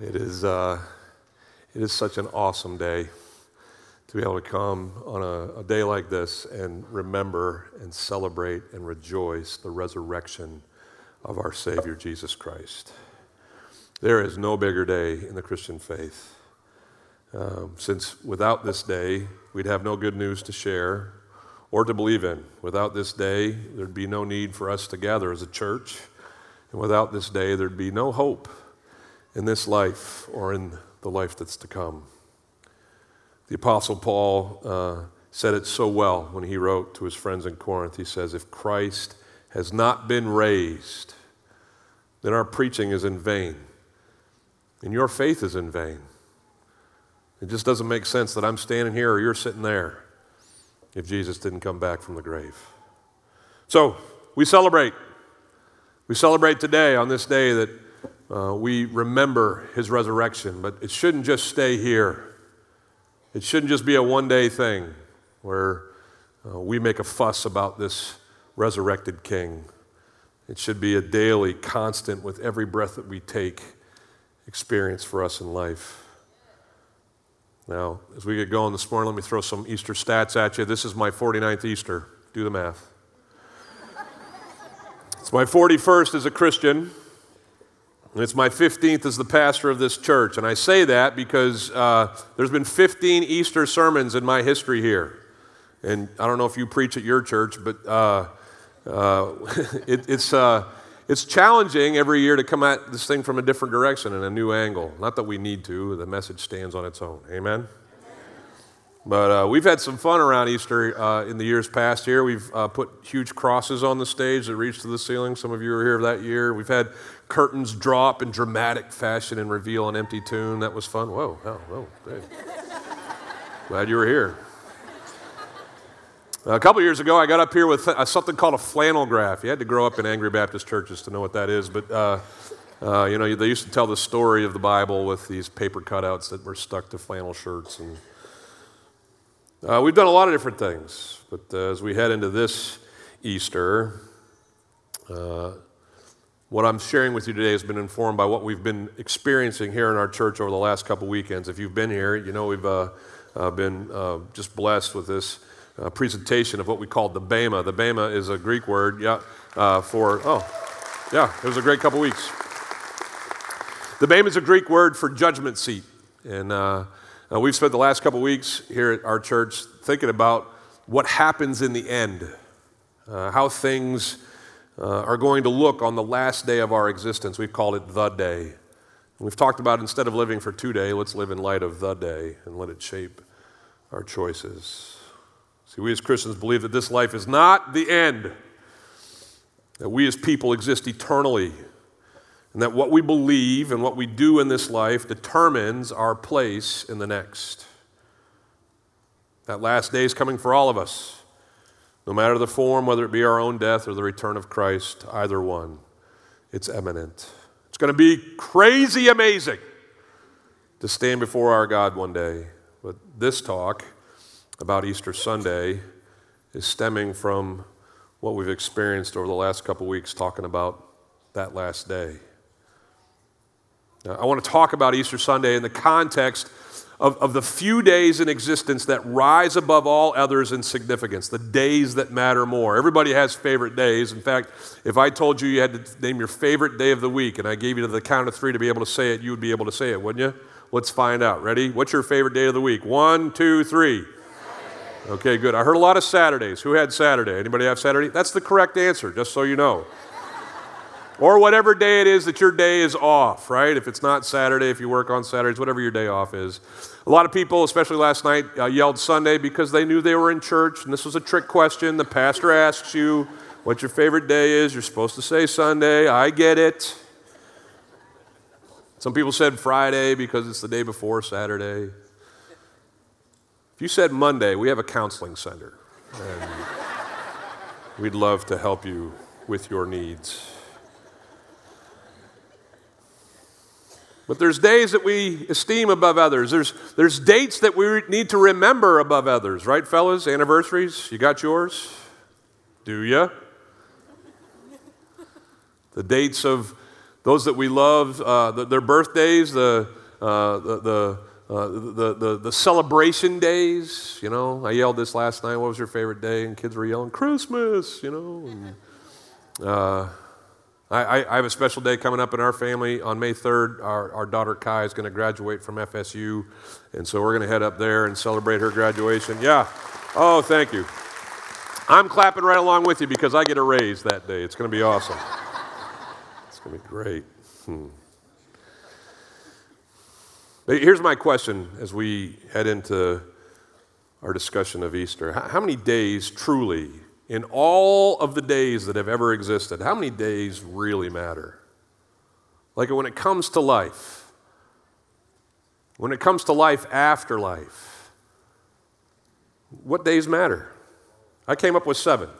It is, uh, it is such an awesome day to be able to come on a, a, day like this and remember and celebrate and rejoice the resurrection of our Savior Jesus Christ. There is no bigger day in the Christian faith. Um, since without this day, we'd have no good news to share or to believe in. Without this day, there'd be no need for us to gather as a church. And without this day, there'd be no hope in this life or in the life that's to come. The Apostle Paul uh, said it so well when he wrote to his friends in Corinth. He says, If Christ has not been raised, then our preaching is in vain, and your faith is in vain. It just doesn't make sense that I'm standing here or you're sitting there if Jesus didn't come back from the grave. So we celebrate. We celebrate today on this day that uh, we remember his resurrection, but it shouldn't just stay here. It shouldn't just be a one day thing where uh, we make a fuss about this resurrected king. It should be a daily, constant, with every breath that we take, experience for us in life. Now, as we get going this morning, let me throw some Easter stats at you. This is my 49th Easter. Do the math. It's my 41st as a Christian. It's my 15th as the pastor of this church. And I say that because uh, there's been 15 Easter sermons in my history here. And I don't know if you preach at your church, but uh, uh, it, it's, uh, it's challenging every year to come at this thing from a different direction and a new angle. Not that we need to, the message stands on its own. Amen? But uh, we've had some fun around Easter uh, in the years past here. We've uh, put huge crosses on the stage that reach to the ceiling. Some of you were here that year. We've had curtains drop in dramatic fashion and reveal an empty tomb. That was fun. Whoa, oh, whoa, hey. Glad you were here. A couple years ago, I got up here with uh, something called a flannel graph. You had to grow up in Angry Baptist churches to know what that is, but uh, uh, you know they used to tell the story of the Bible with these paper cutouts that were stuck to flannel shirts, and uh, we've done a lot of different things. But uh, as we head into this Easter, uh, what I'm sharing with you today has been informed by what we've been experiencing here in our church over the last couple weekends. If you've been here, you know we've been just blessed with this uh, presentation of what we call the Bema. The Bema is a Greek word, yeah, uh, for, oh, yeah, it was a great couple weeks. The Bema is a Greek word for judgment seat. And uh, uh we've spent the last couple weeks here at our church thinking about what happens in the end, uh, how things uh, are going to look on the last day of our existence. We've called it the day. We've talked about instead of living for two days, let's live in light of the day and let it shape our choices. See, we as Christians believe that this life is not the end, that we as people exist eternally, and that what we believe and what we do in this life determines our place in the next. That last day is coming for all of us, no matter the form, whether it be our own death or the return of Christ, either one. It's imminent. It's going to be crazy amazing to stand before our God one day. But this talk, about Easter Sunday is stemming from what we've experienced over the last couple weeks talking about that last day. Now, I want to talk about Easter Sunday in the context of, of the few days in existence that rise above all others in significance, the days that matter more. Everybody has favorite days. In fact, if I told you you had to name your favorite day of the week and I gave you the count of three to be able to say it, you would be able to say it, wouldn't you? Let's find out. Ready? What's your favorite day of the week? One, two, three. Okay, good. I heard a lot of Saturdays. Who had Saturday? Anybody have Saturday? That's the correct answer, just so you know. Or whatever day it is that your day is off, right? If it's not Saturday, if you work on Saturdays, whatever your day off is. A lot of people, especially last night, uh, yelled Sunday because they knew they were in church, and this was a trick question. The pastor asks you what your favorite day is. You're supposed to say Sunday. I get it. Some people said Friday because it's the day before Saturday. If you said Monday, we have a counseling center. We'd love to help you with your needs. But there's days that we esteem above others. There's, there's dates that we need to remember above others, right, fellas? Anniversaries? You got yours? Do you? The dates of those that we love, uh, the, their birthdays, the, uh, the, the, uh, the, the, the, celebration days. You know, I yelled this last night. What was your favorite day? And kids were yelling, Christmas, you know. And, uh, I, I, have a special day coming up in our family. On May 3rd, our, our daughter Kai is going to graduate from FSU. And so we're going to head up there and celebrate her graduation. Yeah. Oh, thank you. I'm clapping right along with you because I get a raise that day. It's going to be awesome. It's going to be great. Hmm. Here's my question as we head into our discussion of Easter. How many days truly in all of the days that have ever existed, how many days really matter? Like when it comes to life, when it comes to life after life, what days matter? I came up with seven.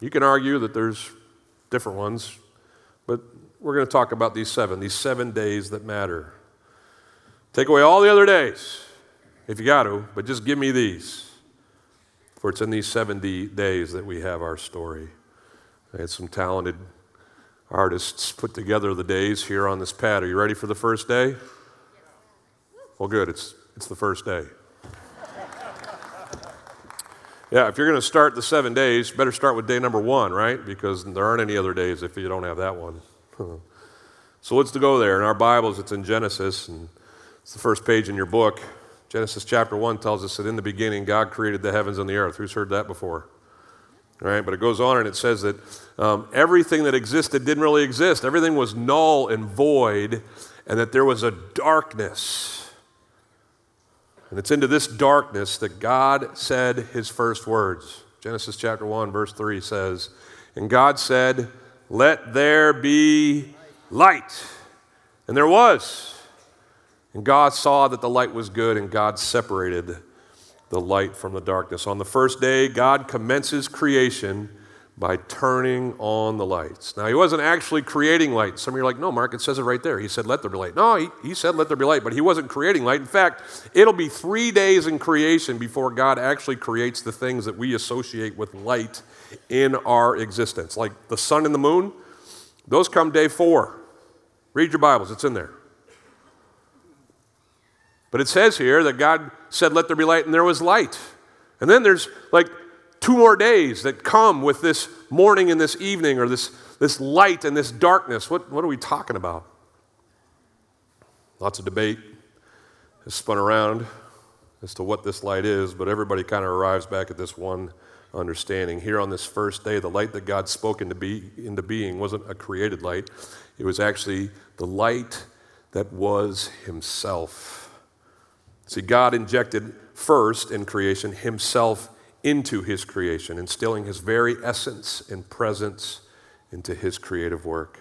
You can argue that there's different ones, but we're going to talk about these seven, these seven days that matter. Take away all the other days if you got to, but just give me these. For it's in these 70 days that we have our story. I had some talented artists put together the days here on this pad. Are you ready for the first day? Well, good. It's, it's the first day. yeah, if you're going to start the seven days, better start with day number one, right? Because there aren't any other days if you don't have that one. so let's go there. In our Bibles, it's in Genesis, and it's the first page in your book. Genesis chapter 1 tells us that in the beginning, God created the heavens and the earth. Who's heard that before? Right? But it goes on and it says that um, everything that existed didn't really exist. Everything was null and void, and that there was a darkness. And it's into this darkness that God said his first words. Genesis chapter 1, verse 3 says, And God said, Let there be light. And there was. And God saw that the light was good, and God separated the light from the darkness. On the first day, God commences creation by turning on the lights. Now, He wasn't actually creating light. Some of you are like, no, Mark, it says it right there. He said, let there be light. No, He, he said, let there be light, but He wasn't creating light. In fact, it'll be three days in creation before God actually creates the things that we associate with light in our existence, like the sun and the moon. Those come day four. Read your Bibles, it's in there. But it says here that God said, Let there be light, and there was light. And then there's like two more days that come with this morning and this evening, or this, this light and this darkness. What, what are we talking about? Lots of debate has spun around as to what this light is, but everybody kind of arrives back at this one understanding. Here on this first day, the light that God spoke into, be, into being wasn't a created light, it was actually the light that was Himself. See, God injected first in creation himself into his creation, instilling his very essence and presence into his creative work.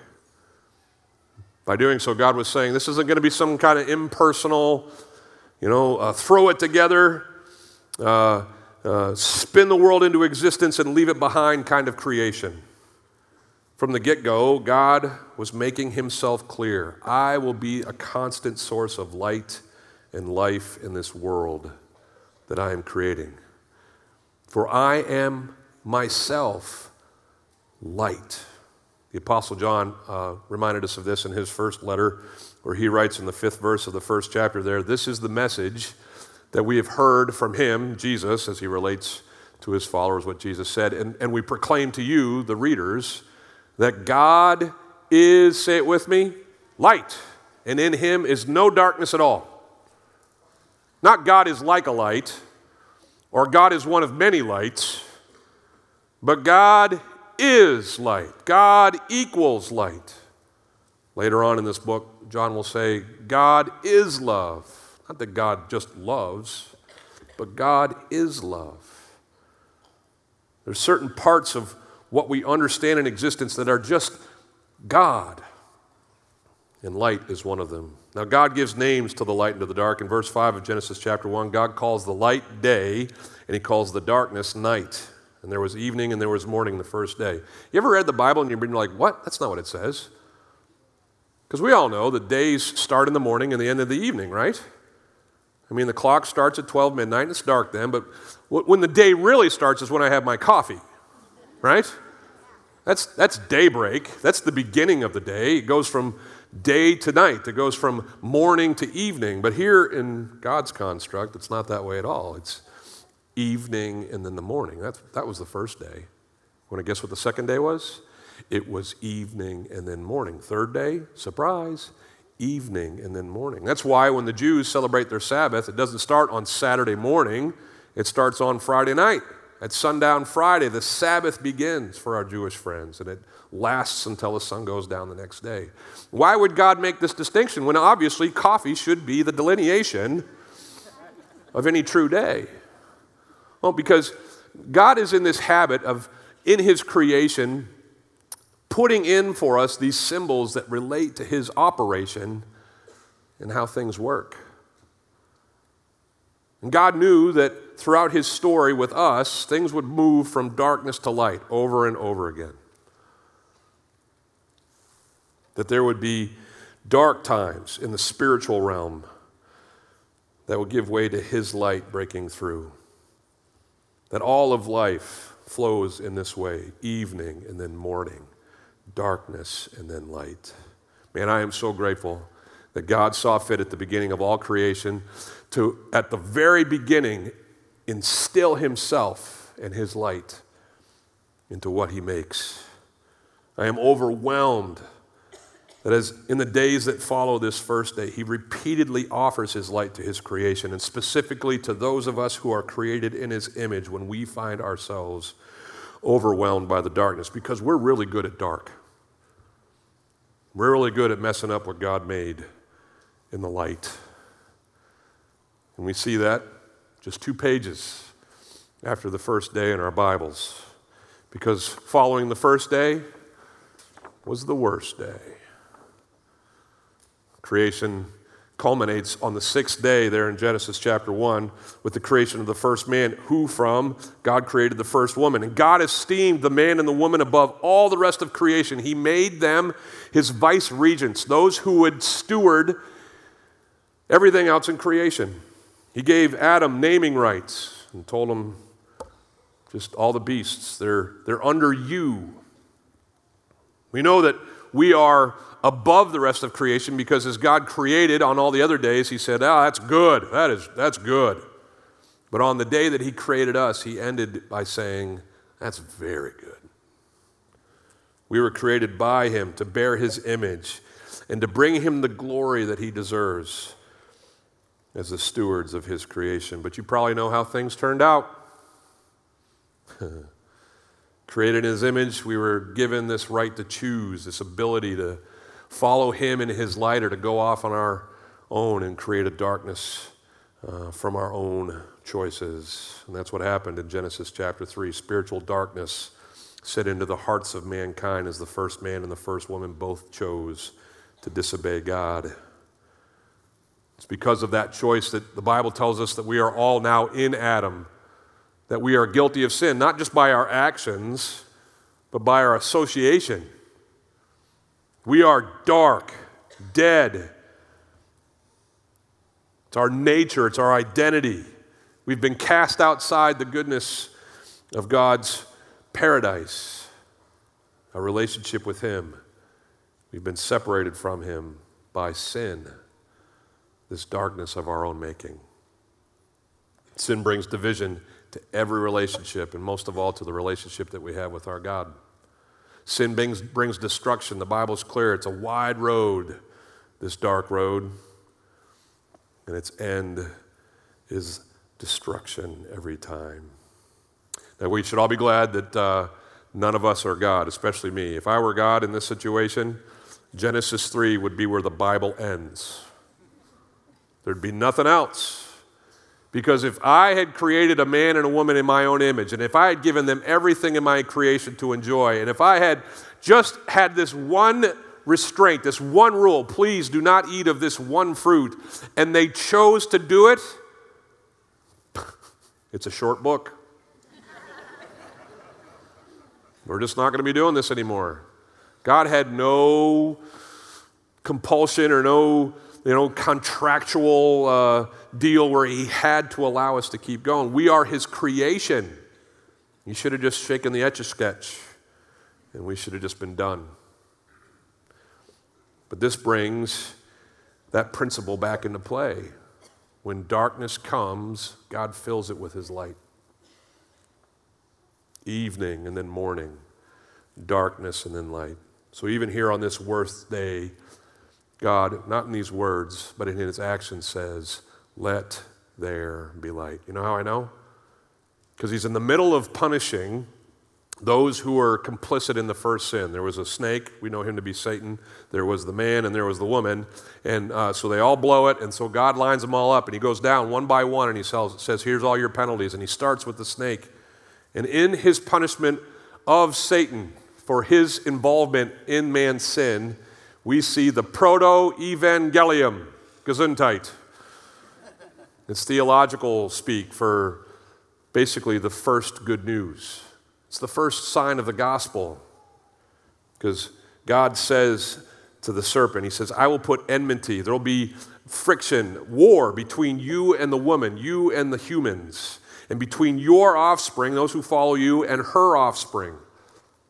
By doing so, God was saying, This isn't going to be some kind of impersonal, you know, uh, throw it together, uh, uh, spin the world into existence and leave it behind kind of creation. From the get go, God was making himself clear I will be a constant source of light and life in this world that I am creating. For I am myself light. The Apostle John uh, reminded us of this in his first letter, where he writes in the fifth verse of the first chapter there This is the message that we have heard from him, Jesus, as he relates to his followers what Jesus said. And, and we proclaim to you, the readers, that God is, say it with me, light, and in him is no darkness at all. Not God is like a light, or God is one of many lights, but God is light. God equals light. Later on in this book, John will say, God is love. Not that God just loves, but God is love. There's certain parts of what we understand in existence that are just God and light is one of them. Now, God gives names to the light and to the dark. In verse 5 of Genesis chapter 1, God calls the light day, and he calls the darkness night. And there was evening and there was morning the first day. You ever read the Bible and you're like, what? That's not what it says. Because we all know that days start in the morning and the end of the evening, right? I mean, the clock starts at 12 midnight and it's dark then, but when the day really starts is when I have my coffee, right? That's, that's daybreak. That's the beginning of the day. It goes from day to night, it goes from morning to evening. But here in God's construct, it's not that way at all. It's evening and then the morning. That's, that was the first day. Want to guess what the second day was? It was evening and then morning. Third day, surprise, evening and then morning. That's why when the Jews celebrate their Sabbath, it doesn't start on Saturday morning, it starts on Friday night. At sundown Friday, the Sabbath begins for our Jewish friends, and it lasts until the sun goes down the next day. Why would God make this distinction when obviously coffee should be the delineation of any true day? Well, because God is in this habit of, in His creation, putting in for us these symbols that relate to His operation and how things work. And God knew that throughout his story with us, things would move from darkness to light over and over again. That there would be dark times in the spiritual realm that would give way to his light breaking through. That all of life flows in this way evening and then morning, darkness and then light. Man, I am so grateful that God saw fit at the beginning of all creation to, at the very beginning, instill Himself and His light into what He makes. I am overwhelmed that as in the days that follow this first day, He repeatedly offers His light to His creation, and specifically to those of us who are created in His image when we find ourselves overwhelmed by the darkness, because we're really good at dark. We're really good at messing up what God made in the light. And we see that just two pages after the first day in our Bibles. Because following the first day was the worst day. Creation culminates on the sixth day there in Genesis chapter 1 with the creation of the first man, who from God created the first woman. And God esteemed the man and the woman above all the rest of creation. He made them his vice regents, those who would steward everything else in creation. He gave Adam naming rights and told him, just all the beasts, they're, they're under you. We know that we are above the rest of creation because as God created on all the other days, He said, Ah, oh, that's good. That is, that's good. But on the day that He created us, He ended by saying, That's very good. We were created by Him to bear His image and to bring Him the glory that He deserves as the stewards of his creation. But you probably know how things turned out. Created in his image, we were given this right to choose, this ability to follow him in his light or to go off on our own and create a darkness uh, from our own choices. And that's what happened in Genesis chapter 3. Spiritual darkness set into the hearts of mankind as the first man and the first woman both chose to disobey God. It's because of that choice that the Bible tells us that we are all now in Adam, that we are guilty of sin, not just by our actions, but by our association. We are dark, dead. It's our nature, it's our identity. We've been cast outside the goodness of God's paradise, a relationship with Him. We've been separated from Him by sin this darkness of our own making. Sin brings division to every relationship, and most of all to the relationship that we have with our God. Sin brings, brings destruction. The Bible's clear. It's a wide road, this dark road, and its end is destruction every time. Now, we should all be glad that uh, none of us are God, especially me. If I were God in this situation, Genesis 3 would be where the Bible ends. There'd be nothing else. Because if I had created a man and a woman in my own image, and if I had given them everything in my creation to enjoy, and if I had just had this one restraint, this one rule, please do not eat of this one fruit, and they chose to do it, it's a short book. We're just not going to be doing this anymore. God had no compulsion or no you know, contractual uh, deal where he had to allow us to keep going. We are his creation. He should have just shaken the etch a sketch and we should have just been done. But this brings that principle back into play. When darkness comes, God fills it with his light. Evening and then morning, darkness and then light. So even here on this worst day, God, not in these words, but in his actions, says, Let there be light. You know how I know? Because he's in the middle of punishing those who were complicit in the first sin. There was a snake, we know him to be Satan. There was the man, and there was the woman. And uh, so they all blow it, and so God lines them all up, and he goes down one by one, and he says, Here's all your penalties. And he starts with the snake. And in his punishment of Satan for his involvement in man's sin, we see the proto evangelium, Gesundheit. It's theological speak for basically the first good news. It's the first sign of the gospel because God says to the serpent, He says, I will put enmity. There will be friction, war between you and the woman, you and the humans, and between your offspring, those who follow you, and her offspring.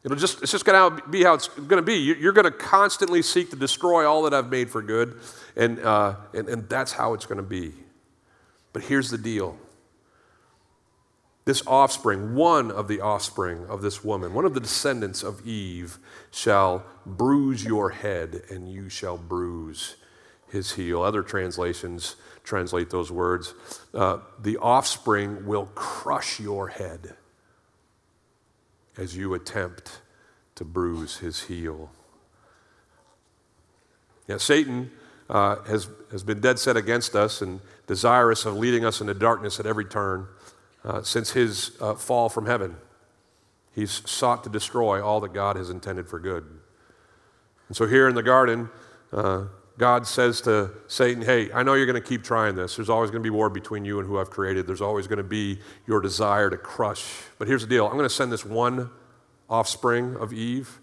It'll just, it's just going to be how it's going to be. You're going to constantly seek to destroy all that I've made for good, and, uh, and, and that's how it's going to be. But here's the deal this offspring, one of the offspring of this woman, one of the descendants of Eve, shall bruise your head, and you shall bruise his heel. Other translations translate those words. Uh, the offspring will crush your head as you attempt to bruise his heel. Yeah, Satan uh, has, has been dead set against us and desirous of leading us into darkness at every turn uh, since his uh, fall from heaven. He's sought to destroy all that God has intended for good. And so here in the garden, uh, God says to Satan, Hey, I know you're going to keep trying this. There's always going to be war between you and who I've created. There's always going to be your desire to crush. But here's the deal I'm going to send this one offspring of Eve,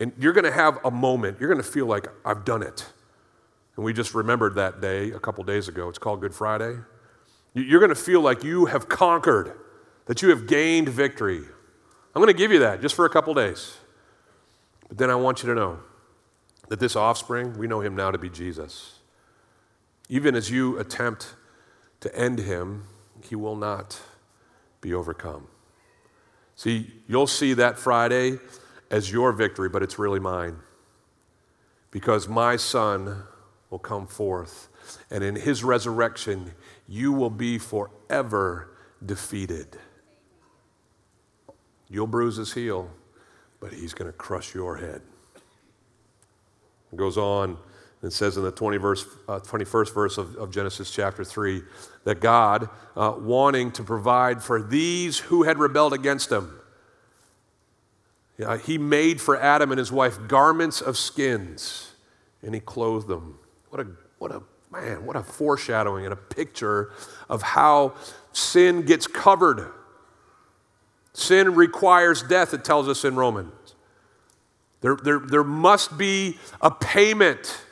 and you're going to have a moment. You're going to feel like I've done it. And we just remembered that day a couple days ago. It's called Good Friday. You're going to feel like you have conquered, that you have gained victory. I'm going to give you that just for a couple days. But then I want you to know that this offspring, we know him now to be Jesus. Even as you attempt to end him, he will not be overcome. See, you'll see that Friday as your victory, but it's really mine. Because my son will come forth, and in his resurrection, you will be forever defeated. You'll bruise his heel, but he's going to crush your head. It goes on and says in the 20 verse, uh, 21st verse of, of, Genesis chapter 3 that God, uh, wanting to provide for these who had rebelled against him, yeah, he made for Adam and his wife garments of skins and he clothed them. What a, what a Man, what a foreshadowing and a picture of how sin gets covered. Sin requires death, it tells us in Romans. There, there, there must be a payment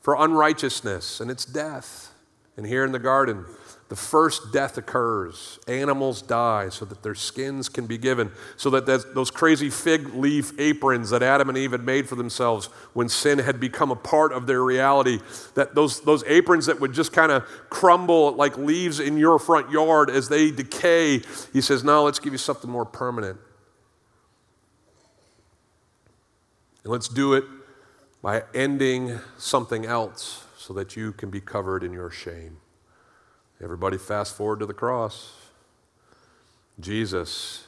for unrighteousness, and it's death. And here in the garden, the first death occurs. Animals die so that their skins can be given, so that those crazy fig leaf aprons that Adam and Eve had made for themselves when sin had become a part of their reality, that those, those aprons that would just kind of crumble like leaves in your front yard as they decay, he says, now let's give you something more permanent. And let's do it by ending something else so that you can be covered in your shame. Everybody, fast forward to the cross. Jesus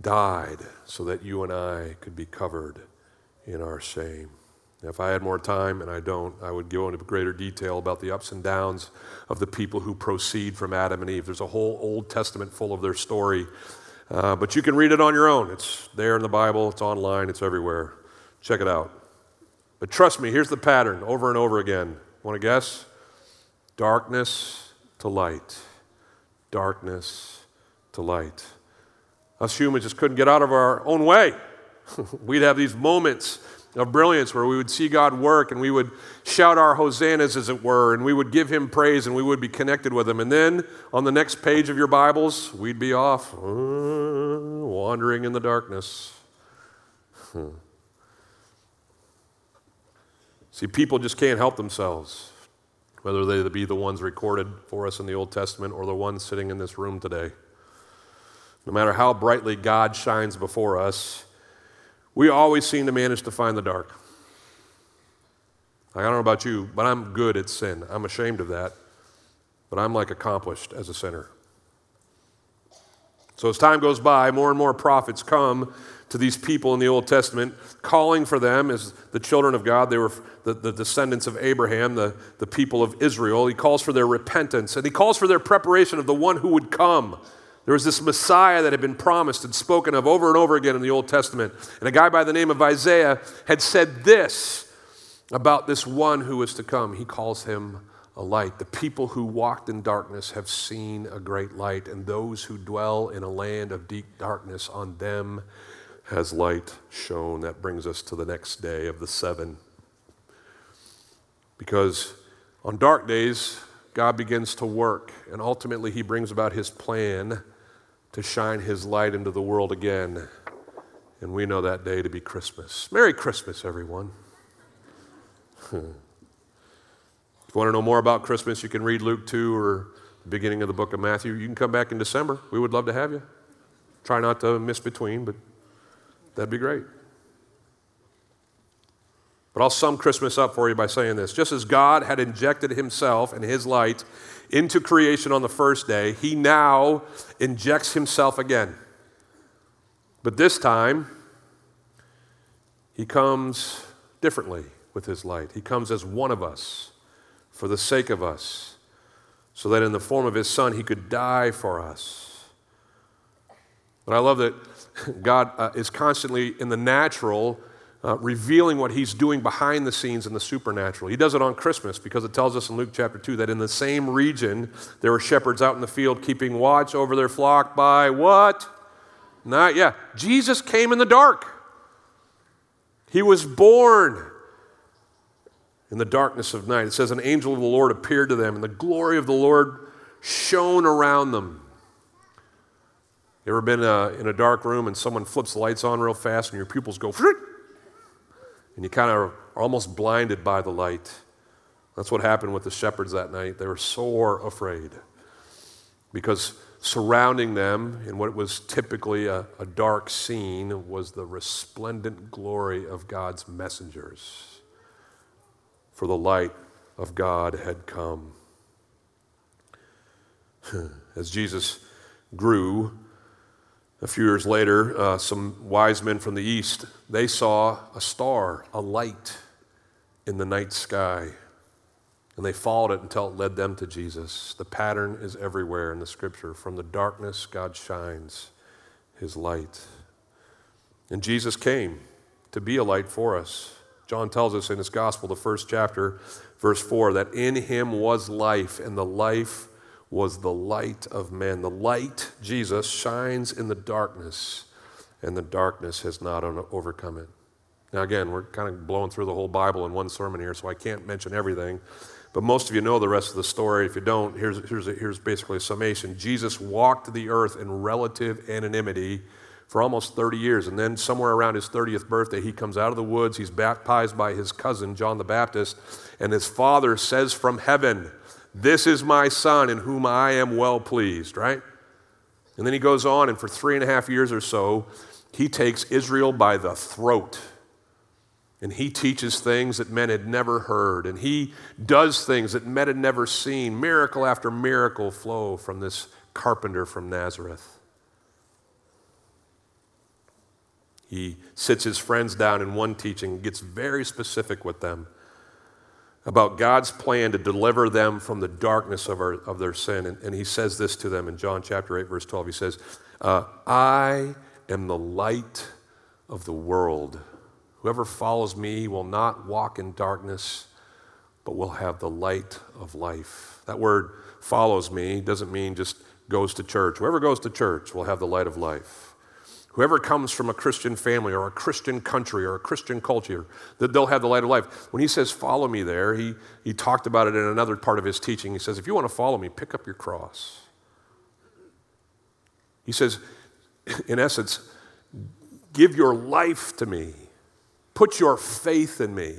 died so that you and I could be covered in our shame. If I had more time, and I don't, I would go into greater detail about the ups and downs of the people who proceed from Adam and Eve. There's a whole Old Testament full of their story, uh, but you can read it on your own. It's there in the Bible, it's online, it's everywhere. Check it out. But trust me, here's the pattern over and over again. Want to guess? Darkness to light, darkness to light. Us humans just couldn't get out of our own way. We'd have these moments of brilliance where we would see God work and we would shout our hosannas, as it were, and we would give Him praise and we would be connected with Him. And then on the next page of your Bibles, we'd be off, uh, wandering in the darkness. See, people just can't help themselves, whether they be the ones recorded for us in the Old Testament or the ones sitting in this room today. No matter how brightly God shines before us, we always seem to manage to find the dark. I don't know about you, but I'm good at sin. I'm ashamed of that, but I'm like accomplished as a sinner. So as time goes by, more and more prophets come to these people in the Old Testament, calling for them as the children of God. They were the, the, descendants of Abraham, the, the people of Israel. He calls for their repentance and he calls for their preparation of the one who would come. There was this Messiah that had been promised and spoken of over and over again in the Old Testament. And a guy by the name of Isaiah had said this about this one who was to come. He calls him a light. The people who walked in darkness have seen a great light, and those who dwell in a land of deep darkness, on them has light shone. That brings us to the next day of the seven. Because on dark days, God begins to work, and ultimately, He brings about His plan to shine His light into the world again. And we know that day to be Christmas. Merry Christmas, everyone. if you want to know more about Christmas, you can read Luke 2 or the beginning of the book of Matthew. You can come back in December. We would love to have you. Try not to miss between, but that'd be great. But I'll sum Christmas up for you by saying this. Just as God had injected himself and his light into creation on the first day, he now injects himself again. But this time, he comes differently with his light. He comes as one of us for the sake of us, so that in the form of his son, he could die for us. But I love that God uh, is constantly in the natural uh, revealing what he's doing behind the scenes in the supernatural. He does it on Christmas because it tells us in Luke chapter 2 that in the same region there were shepherds out in the field keeping watch over their flock by what? Not yeah. Jesus came in the dark. He was born in the darkness of night. It says an angel of the Lord appeared to them and the glory of the Lord shone around them. Ever been uh, in a dark room and someone flips the lights on real fast and your pupils go and you kind of are almost blinded by the light. That's what happened with the shepherds that night. They were sore afraid because surrounding them in what was typically a, a dark scene was the resplendent glory of God's messengers. For the light of God had come. As Jesus grew, a few years later, uh, some wise men from the east, they saw a star, a light in the night sky. And they followed it until it led them to Jesus. The pattern is everywhere in the scripture. From the darkness, God shines his light. And Jesus came to be a light for us. John tells us in his gospel, the first chapter, verse 4, that in him was life, and the life was the light of man. The light, Jesus, shines in the darkness, and the darkness has not overcome it. Now, again, we're kind of blowing through the whole Bible in one sermon here, so I can't mention everything. But most of you know the rest of the story. If you don't, here's, here's, a, here's basically a summation. Jesus walked the earth in relative anonymity for almost 30 years. And then, somewhere around his 30th birthday, he comes out of the woods. He's baptized by his cousin, John the Baptist. And his father says from heaven, this is my son in whom I am well pleased, right? And then he goes on, and for three and a half years or so, he takes Israel by the throat. And he teaches things that men had never heard. And he does things that men had never seen. Miracle after miracle flow from this carpenter from Nazareth. He sits his friends down in one teaching, gets very specific with them about God's plan to deliver them from the darkness of, our, of their sin. And, and he says this to them in John chapter 8, verse 12. He says, uh, I am the light of the world. Whoever follows me will not walk in darkness, but will have the light of life. That word follows me doesn't mean just goes to church. Whoever goes to church will have the light of life. Whoever comes from a Christian family or a Christian country or a Christian culture, that they'll have the light of life. When he says, follow me there, he, he talked about it in another part of his teaching. He says, if you want to follow me, pick up your cross. He says, in essence, give your life to me. Put your faith in me.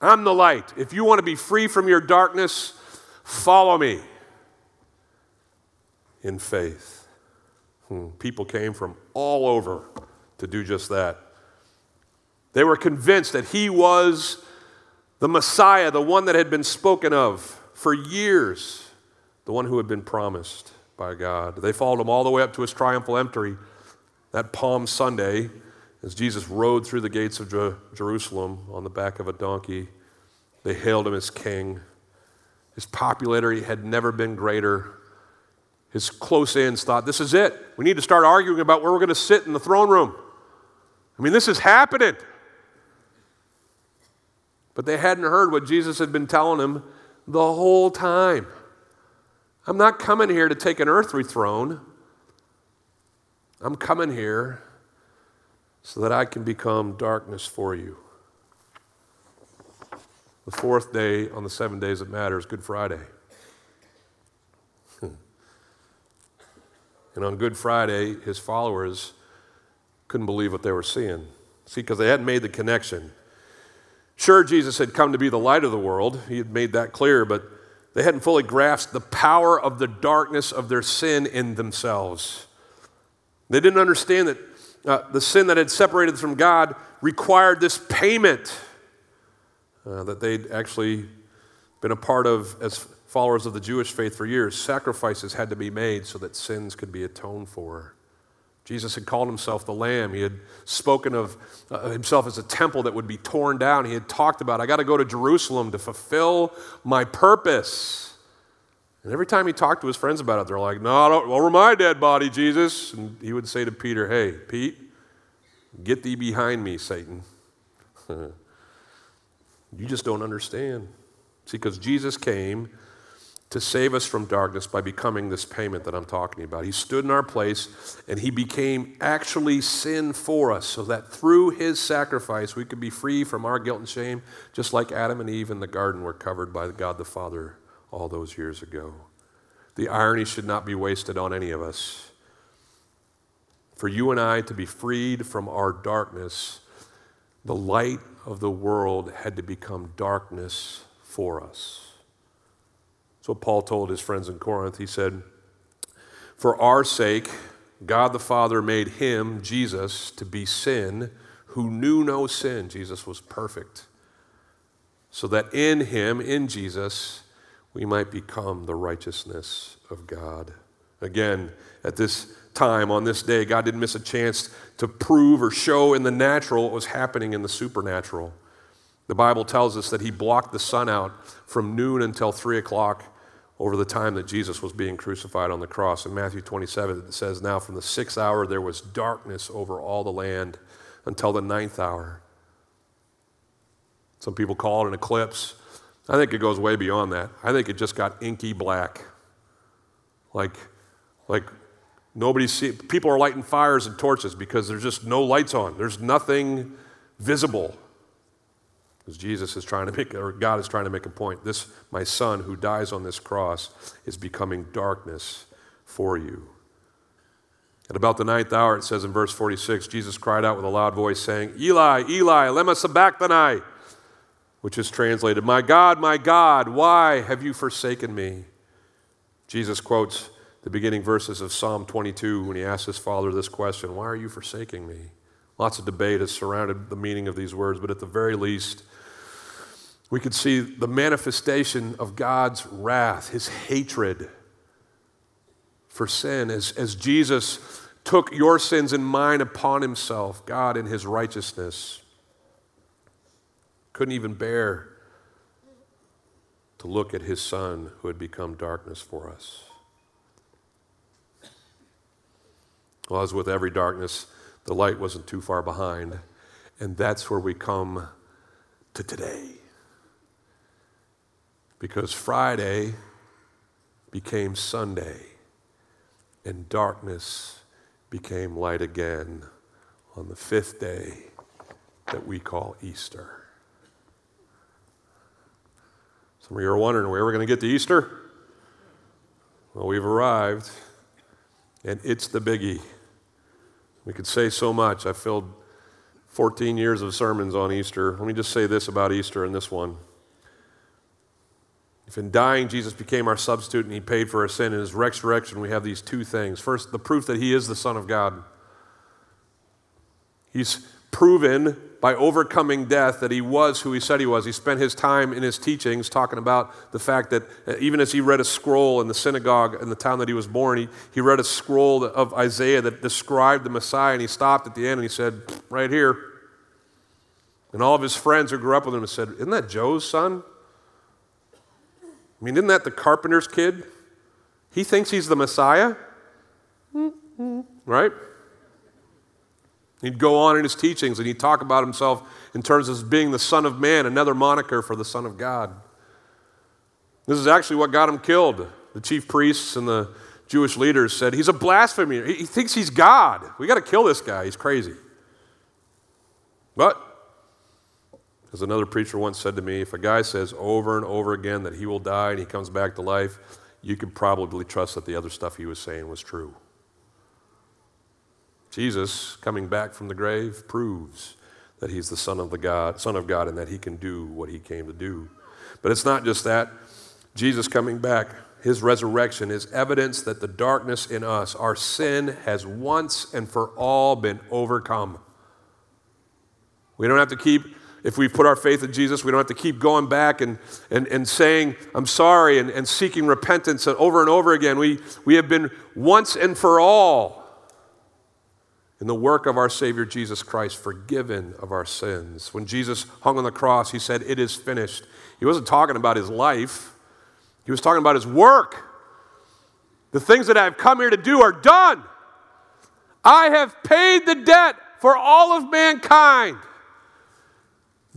I'm the light. If you want to be free from your darkness, follow me in faith. Hmm. People came from all over to do just that. They were convinced that he was the Messiah, the one that had been spoken of for years, the one who had been promised by God. They followed him all the way up to his triumphal entry that Palm Sunday as Jesus rode through the gates of Jerusalem on the back of a donkey. They hailed him as king. His popularity had never been greater. His close ins thought, this is it. We need to start arguing about where we're going to sit in the throne room. I mean, this is happening. But they hadn't heard what Jesus had been telling them the whole time. I'm not coming here to take an earthly throne. I'm coming here so that I can become darkness for you. The fourth day on the seven days that matter is Good Friday. On Good Friday, his followers couldn't believe what they were seeing. See, because they hadn't made the connection. Sure, Jesus had come to be the light of the world, he had made that clear, but they hadn't fully grasped the power of the darkness of their sin in themselves. They didn't understand that uh, the sin that had separated them from God required this payment uh, that they'd actually been a part of as followers of the Jewish faith for years. Sacrifices had to be made so that sins could be atoned for. Jesus had called himself the Lamb. He had spoken of uh, himself as a temple that would be torn down. He had talked about, I got to go to Jerusalem to fulfill my purpose. And every time he talked to his friends about it, they're like, No, don't over my dead body, Jesus. And he would say to Peter, Hey, Pete, get thee behind me, Satan. you just don't understand. See, because Jesus came to save us from darkness by becoming this payment that I'm talking about. He stood in our place and he became actually sin for us so that through his sacrifice we could be free from our guilt and shame, just like Adam and Eve in the garden were covered by God the Father all those years ago. The irony should not be wasted on any of us. For you and I to be freed from our darkness, the light of the world had to become darkness for us. So Paul told his friends in Corinth. He said, For our sake, God the Father made him, Jesus, to be sin who knew no sin. Jesus was perfect. So that in him, in Jesus, we might become the righteousness of God. Again, at this time, on this day, God didn't miss a chance to prove or show in the natural what was happening in the supernatural. The Bible tells us that he blocked the sun out from noon until 3 o'clock over the time that Jesus was being crucified on the cross. In Matthew 27, it says, Now from the sixth hour there was darkness over all the land until the ninth hour. Some people call it an eclipse. I think it goes way beyond that. I think it just got inky black. Like, like nobody see people are lighting fires and torches because there's just no lights on. There's nothing visible. Because Jesus is trying to make, or God is trying to make a point. This, my son who dies on this cross, is becoming darkness for you. At about the ninth hour, it says in verse 46, Jesus cried out with a loud voice, saying, Eli, Eli, lema sabachthani, which is translated, My God, my God, why have you forsaken me? Jesus quotes the beginning verses of Psalm 22 when he asks his father this question Why are you forsaking me? Lots of debate has surrounded the meaning of these words, but at the very least, we could see the manifestation of God's wrath, his hatred for sin, as, as Jesus took your sins and mine upon himself, God in his righteousness couldn't even bear to look at his son who had become darkness for us. Well, as with every darkness, the light wasn't too far behind. And that's where we come to today because Friday became Sunday and darkness became light again on the fifth day that we call Easter. Some of you are wondering where we're going to get to Easter. Well, we've arrived, and it's the biggie. We could say so much. I filled 14 years of sermons on Easter. Let me just say this about Easter and this one. If in dying Jesus became our substitute and he paid for our sin, in his resurrection we have these two things. First, the proof that he is the Son of God. He's proven by overcoming death that he was who he said he was. He spent his time in his teachings talking about the fact that uh, even as he read a scroll in the synagogue in the town that he was born, he, he read a scroll of Isaiah that described the Messiah, and he stopped at the end and he said, Right here. And all of his friends who grew up with him said, Isn't that Joe's son? I mean, isn't that the carpenter's kid? He thinks he's the Messiah? Right? He'd go on in his teachings and he'd talk about himself in terms of being the Son of Man, another moniker for the Son of God. This is actually what got him killed. The chief priests and the Jewish leaders said, He's a blasphemer. He thinks he's God. We got to kill this guy. He's crazy. But, as another preacher once said to me, if a guy says over and over again that he will die and he comes back to life, you could probably trust that the other stuff he was saying was true. Jesus, coming back from the grave, proves that he's the Son of, the God, Son of God and that he can do what he came to do. But it's not just that. Jesus coming back, his resurrection, is evidence that the darkness in us, our sin, has once and for all been overcome. We don't have to keep, if we put our faith in Jesus, we don't have to keep going back and, and, and saying, I'm sorry, and, and seeking repentance over and over again. We, we have been once and for all in the work of our Savior Jesus Christ, forgiven of our sins. When Jesus hung on the cross, he said, It is finished. He wasn't talking about his life, he was talking about his work. The things that I have come here to do are done. I have paid the debt for all of mankind.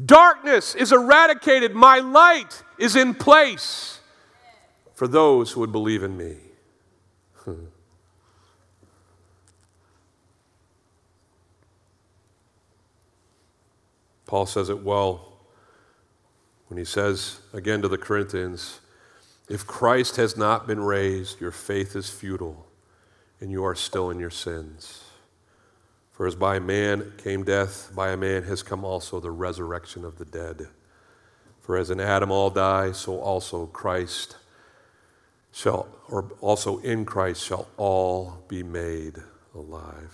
Darkness is eradicated. My light is in place for those who would believe in me. Hmm. Paul says it well when he says again to the Corinthians if Christ has not been raised, your faith is futile and you are still in your sins. For as by man came death, by a man has come also the resurrection of the dead. For as in Adam all die, so also Christ shall, or also in Christ shall all be made alive.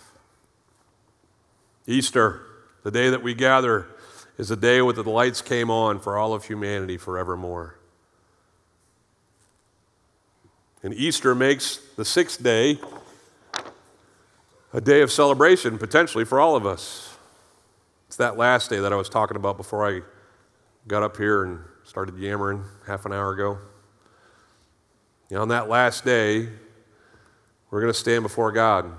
Easter, the day that we gather is the day when the lights came on for all of humanity forevermore. And Easter makes the sixth day a day of celebration, potentially, for all of us. It's that last day that I was talking about before I got up here and started yammering half an hour ago. And on that last day, we're going to stand before God.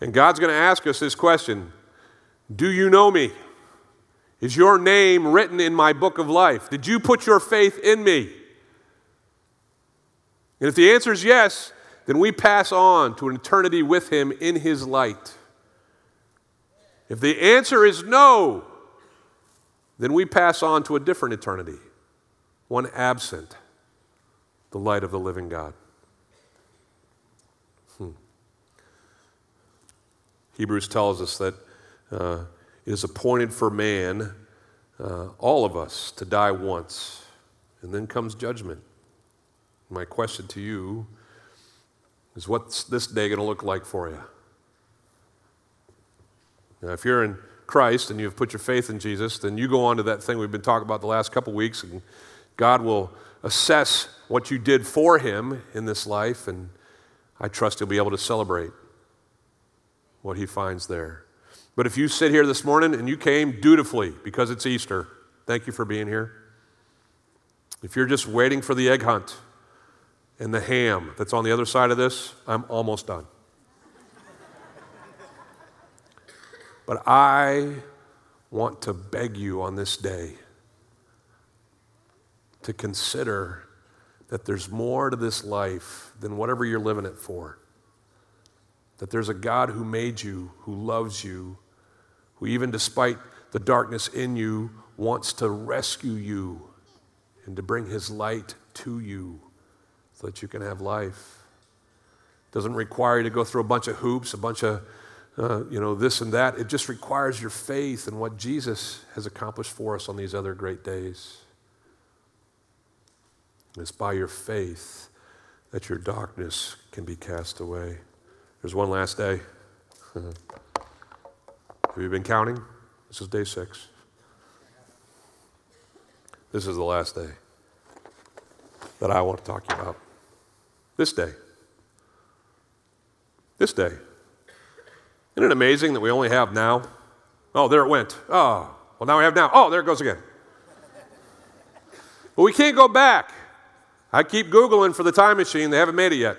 And God's going to ask us this question Do you know me? Is your name written in my book of life? Did you put your faith in me? And if the answer is yes, then we pass on to an eternity with him in his light. If the answer is no, then we pass on to a different eternity, one absent the light of the living God. Hmm. Hebrews tells us that uh, it is appointed for man, uh, all of us, to die once, and then comes judgment. My question to you is what's this day going to look like for you? Now, if you're in Christ and you've put your faith in Jesus, then you go on to that thing we've been talking about the last couple weeks, and God will assess what you did for Him in this life, and I trust He'll be able to celebrate what He finds there. But if you sit here this morning and you came dutifully because it's Easter, thank you for being here. If you're just waiting for the egg hunt and the ham that's on the other side of this, I'm almost done. but I want to beg you on this day to consider that there's more to this life than whatever you're living it for. That there's a God who made you, who loves you, who, even despite the darkness in you, wants to rescue you and to bring his light to you so that you can have life. Doesn't require you to go through a bunch of hoops, a bunch of uh, you know, this and that. It just requires your faith in what Jesus has accomplished for us on these other great days. It's by your faith that your darkness can be cast away. There's one last day. Have you been counting? This is day six. This is the last day that I want to talk to you about. This day. This day. Isn't it amazing that we only have now? Oh, there it went. Oh, well, now we have now. Oh, there it goes again. But we can't go back. I keep Googling for the time machine, they haven't made it yet.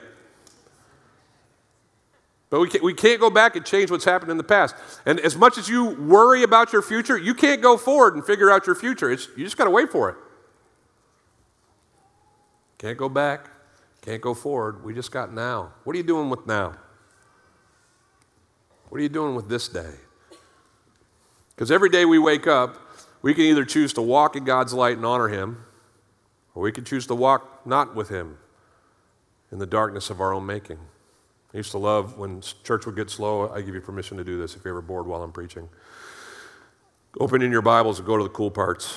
But we can't, we can't go back and change what's happened in the past. And as much as you worry about your future, you can't go forward and figure out your future. It's, you just got to wait for it. Can't go back, can't go forward. We just got now. What are you doing with now? What are you doing with this day? Because every day we wake up, we can either choose to walk in God's light and honor Him, or we can choose to walk not with Him in the darkness of our own making. I used to love when church would get slow. I give you permission to do this if you're ever bored while I'm preaching. Open in your Bibles and go to the cool parts.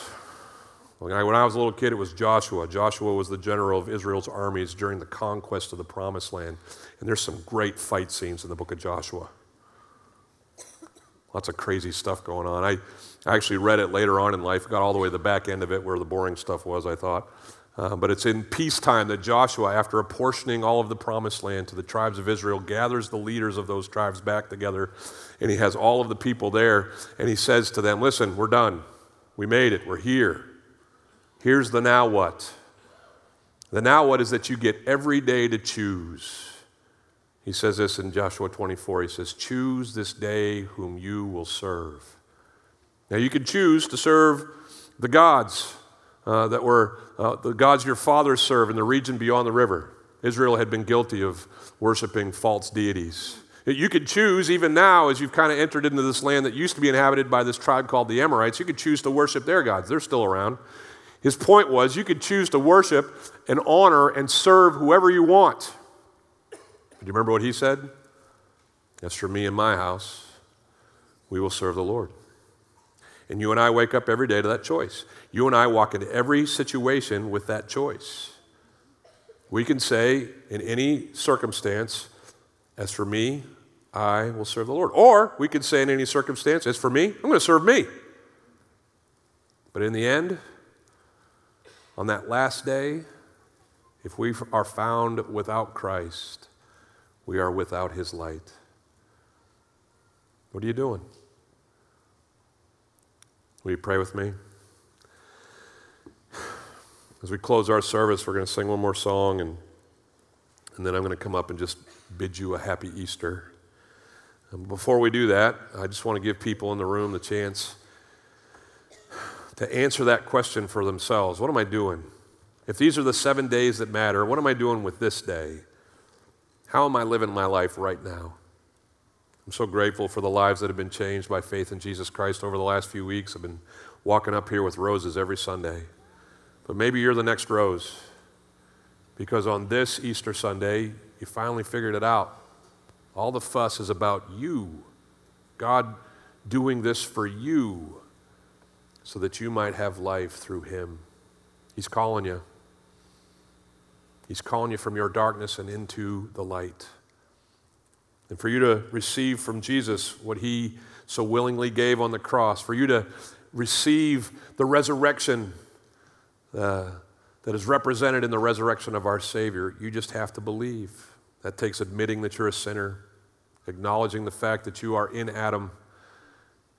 When I was a little kid, it was Joshua. Joshua was the general of Israel's armies during the conquest of the Promised Land. And there's some great fight scenes in the book of Joshua. Lots of crazy stuff going on. I, actually read it later on in life, got all the way to the back end of it where the boring stuff was, I thought. Uh, but it's in peacetime that Joshua, after apportioning all of the promised land to the tribes of Israel, gathers the leaders of those tribes back together, and he has all of the people there, and he says to them, Listen, we're done. We made it. We're here. Here's the now what. The now what is that you get every day to choose. He says this in Joshua 24. He says, Choose this day whom you will serve. Now, you can choose to serve the gods uh, that were uh, the gods your fathers serve in the region beyond the river. Israel had been guilty of worshiping false deities. You could choose, even now, as you've kind of entered into this land that used to be inhabited by this tribe called the Amorites, you could choose to worship their gods. They're still around. His point was you could choose to worship and honor and serve whoever you want. Do you remember what he said? As for me and my house, we will serve the Lord. And you and I wake up every day to that choice. You and I walk into every situation with that choice. We can say in any circumstance, as for me, I will serve the Lord. Or we can say in any circumstance, as for me, I'm going to serve me. But in the end, on that last day, if we are found without Christ, we are without his light. What are you doing? Will you pray with me? As we close our service, we're going to sing one more song, and, and then I'm going to come up and just bid you a happy Easter. And before we do that, I just want to give people in the room the chance to answer that question for themselves. What am I doing? If these are the seven days that matter, what am I doing with this day? How am I living my life right now? I'm so grateful for the lives that have been changed by faith in Jesus Christ over the last few weeks. I've been walking up here with roses every Sunday. But maybe you're the next rose because on this Easter Sunday, you finally figured it out. All the fuss is about you, God doing this for you so that you might have life through Him. He's calling you. He's calling you from your darkness and into the light and for you to receive from Jesus what he so willingly gave on the cross, for you to receive the resurrection uh, that is represented in the resurrection of our Savior, you just have to believe. That takes admitting that you're a sinner, acknowledging the fact that you are in Adam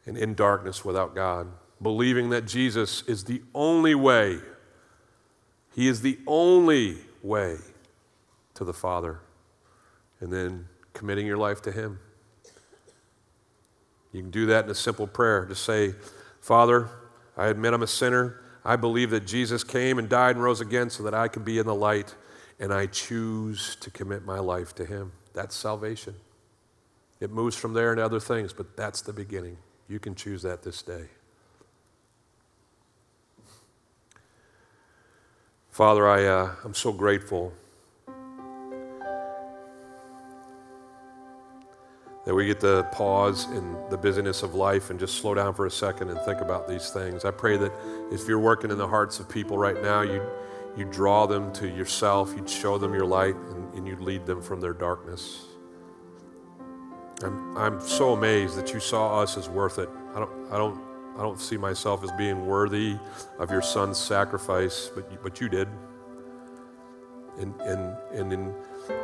and in darkness without God, believing that Jesus is the only way. He is the only way to the Father. And then committing your life to Him. You can do that in a simple prayer. Just say, Father, I admit I'm a sinner. I believe that Jesus came and died and rose again so that I can be in the light, and I choose to commit my life to Him. That's salvation. It moves from there into other things, but that's the beginning. You can choose that this day. Father, I, uh, I'm so grateful that we get to pause in the busyness of life and just slow down for a second and think about these things. I pray that if you're working in the hearts of people right now, you you draw them to yourself, you'd show them your light, and, and you'd lead them from their darkness. I'm, I'm so amazed that you saw us as worth it. I don't, I don't, I don't see myself as being worthy of your son's sacrifice, but you, but you did. And, and, and in,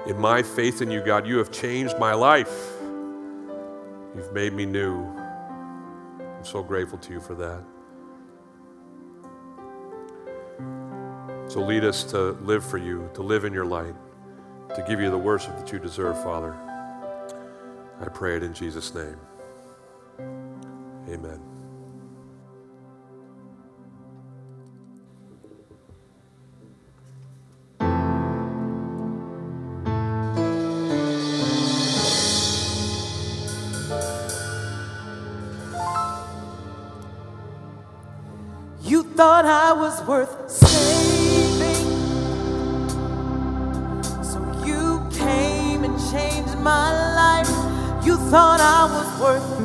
in my faith in you, God, you have changed my life. You've made me new. I'm so grateful to you for that. So lead us to live for you, to live in your light, to give you the worship that you deserve, Father. I pray it in Jesus' name. Amen. Worth saving. So you came and changed my life. You thought I was worth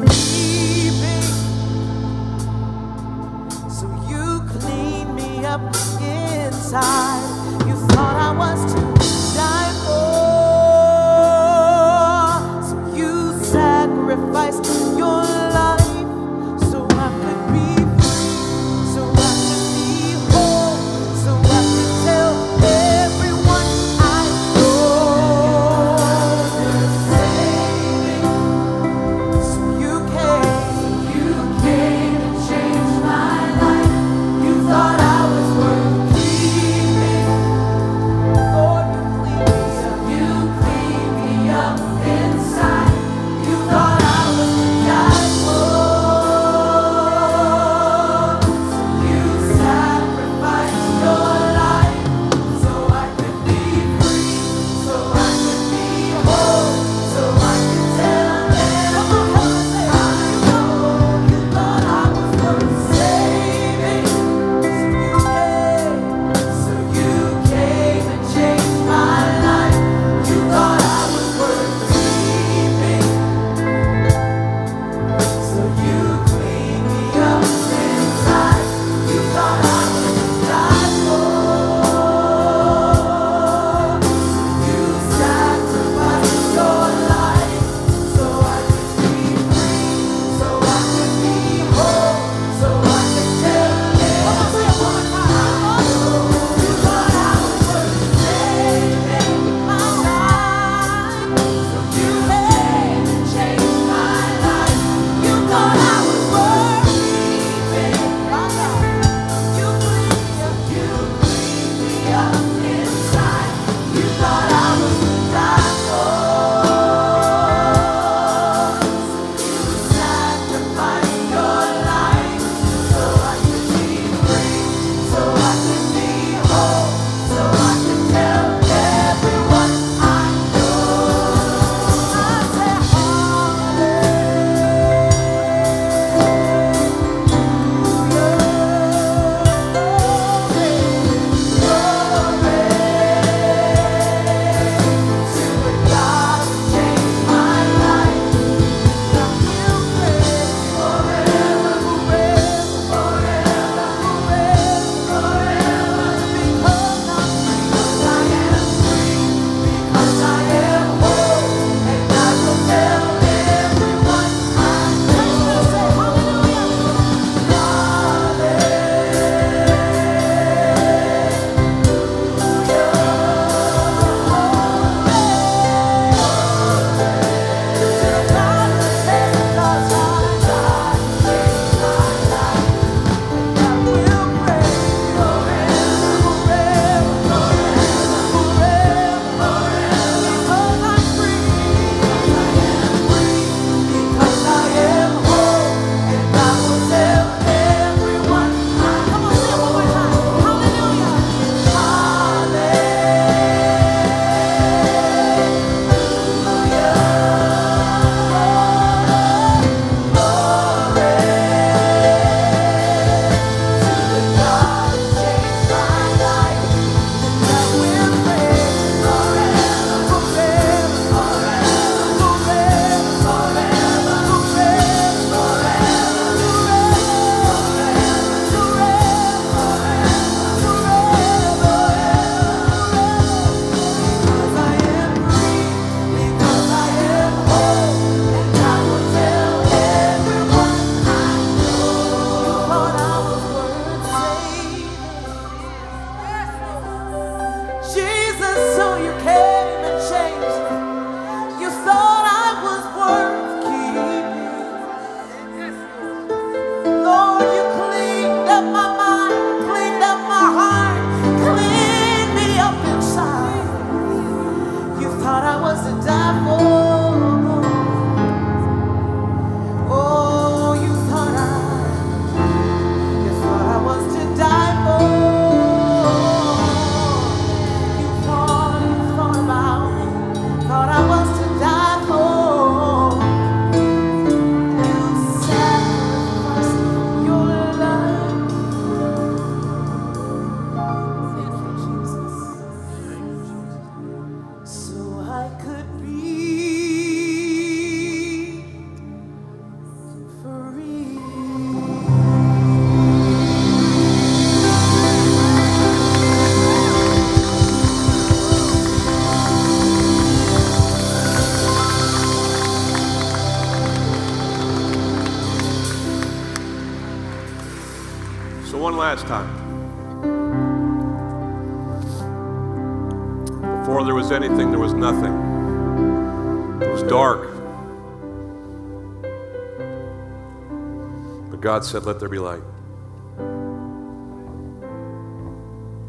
God said, Let there be light.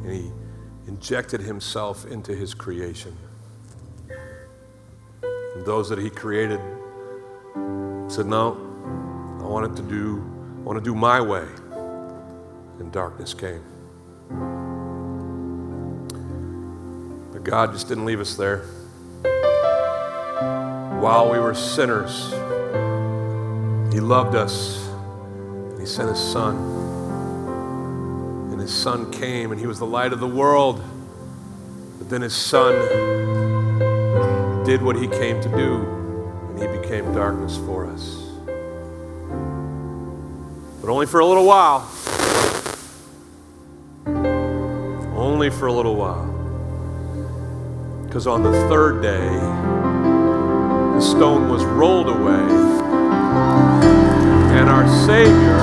And He injected Himself into His creation. And those that He created said, No, I want it to do, I want to do my way. And darkness came. But God just didn't leave us there. While we were sinners, He loved us. Sent His Son. And His Son came, and He was the light of the world. But then His Son did what He came to do, and He became darkness for us. But only for a little while. Only for a little while. Because on the third day, the stone was rolled away, and our Savior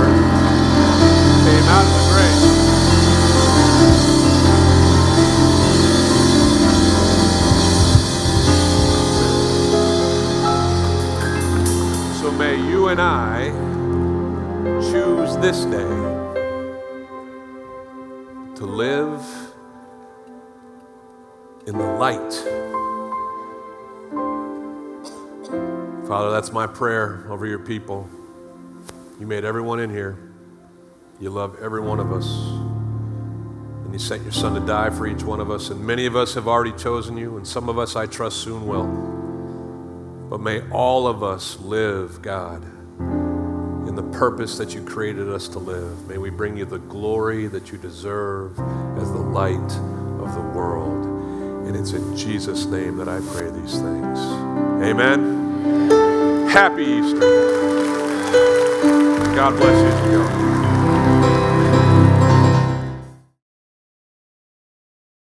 So may you and I choose this day to live in the light. Father, that's my prayer over your people. You made everyone in here. You love every one of us. And you sent your son to die for each one of us. And many of us have already chosen you, and some of us I trust soon will. But may all of us live, God, in the purpose that you created us to live. May we bring you the glory that you deserve as the light of the world. And it's in Jesus' name that I pray these things. Amen. Happy Easter. God bless you.